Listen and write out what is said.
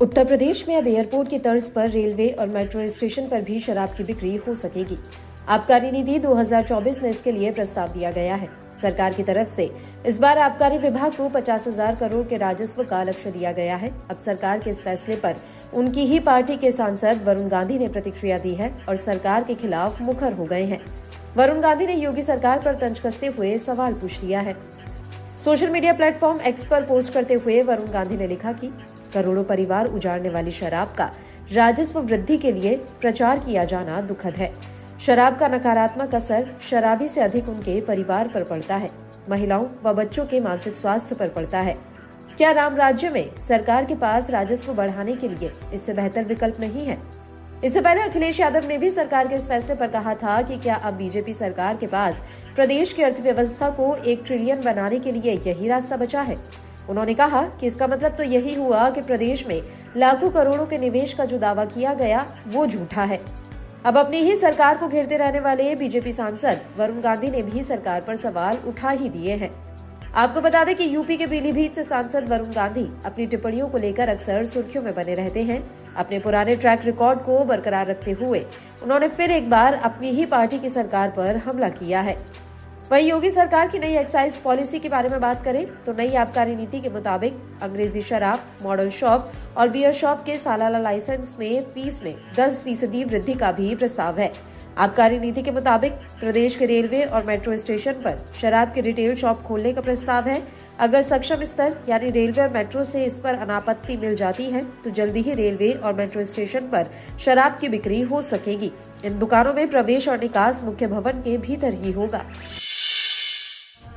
उत्तर प्रदेश में अब एयरपोर्ट की तर्ज पर रेलवे और मेट्रो स्टेशन पर भी शराब की बिक्री हो सकेगी। आबकारी नीति 2024 में इसके लिए प्रस्ताव दिया गया है। सरकार की तरफ़ से इस बार आबकारी विभाग को पचास हज़ार करोड़ के राजस्व का लक्ष्य दिया गया है। अब सरकार के इस फैसले पर उनकी ही पार्टी के सांसद वरुण गांधी ने प्रतिक्रिया दी है और सरकार के खिलाफ मुखर हो गए हैं। वरुण गांधी ने योगी सरकार पर तंज कसते हुए सवाल पूछ लिया है। सोशल मीडिया प्लेटफॉर्म एक्स पर पोस्ट करते हुए वरुण गांधी ने लिखा कि करोड़ों परिवार उजाड़ने वाली शराब का राजस्व वृद्धि के लिए प्रचार किया जाना दुखद है। शराब का नकारात्मक असर शराबी से अधिक उनके परिवार पर पड़ता है। महिलाओं व बच्चों के मानसिक स्वास्थ्य पर पड़ता है। क्या राम राज्य में सरकार के पास राजस्व बढ़ाने के लिए इससे बेहतर विकल्प नहीं है? इससे पहले अखिलेश यादव ने भी सरकार के इस फैसले पर कहा था कि क्या अब बीजेपी सरकार के पास प्रदेश की अर्थव्यवस्था को एक ट्रिलियन बनाने के लिए यही रास्ता बचा है? उन्होंने कहा कि इसका मतलब तो यही हुआ कि प्रदेश में लाखों करोड़ों के निवेश का जो दावा किया गया, वो झूठा है। अब अपनी ही सरकार को घेरते रहने वाले बीजेपी सांसद वरुण गांधी ने भी सरकार पर सवाल उठा ही दिए हैं। आपको बता दें कि यूपी के पीलीभीत से सांसद वरुण गांधी अपनी टिप्पणियों को लेकर अक्सर सुर्खियों में बने रहते हैं। अपने पुराने ट्रैक रिकॉर्ड को बरकरार रखते हुए उन्होंने फिर एक बार अपनी ही पार्टी की सरकार पर हमला किया है। वहीं योगी सरकार की नई एक्साइज पॉलिसी के बारे में बात करें तो नई आबकारी नीति के मुताबिक अंग्रेज़ी शराब मॉडल शॉप और बियर शॉप के सालाना लाइसेंस में फ़ीस में 10 फ़ीसदी वृद्धि का भी प्रस्ताव है। आबकारी नीति के मुताबिक प्रदेश के रेलवे और मेट्रो स्टेशन पर शराब के रिटेल शॉप खोलने का प्रस्ताव है। अगर सक्षम स्तर, यानी रेलवे और मेट्रो से इस पर अनापत्ति मिल जाती है तो जल्दी ही रेलवे और मेट्रो स्टेशन पर शराब की बिक्री हो सकेगी। इन दुकानों में प्रवेश और निकास मुख्य भवन के भीतर ही होगा।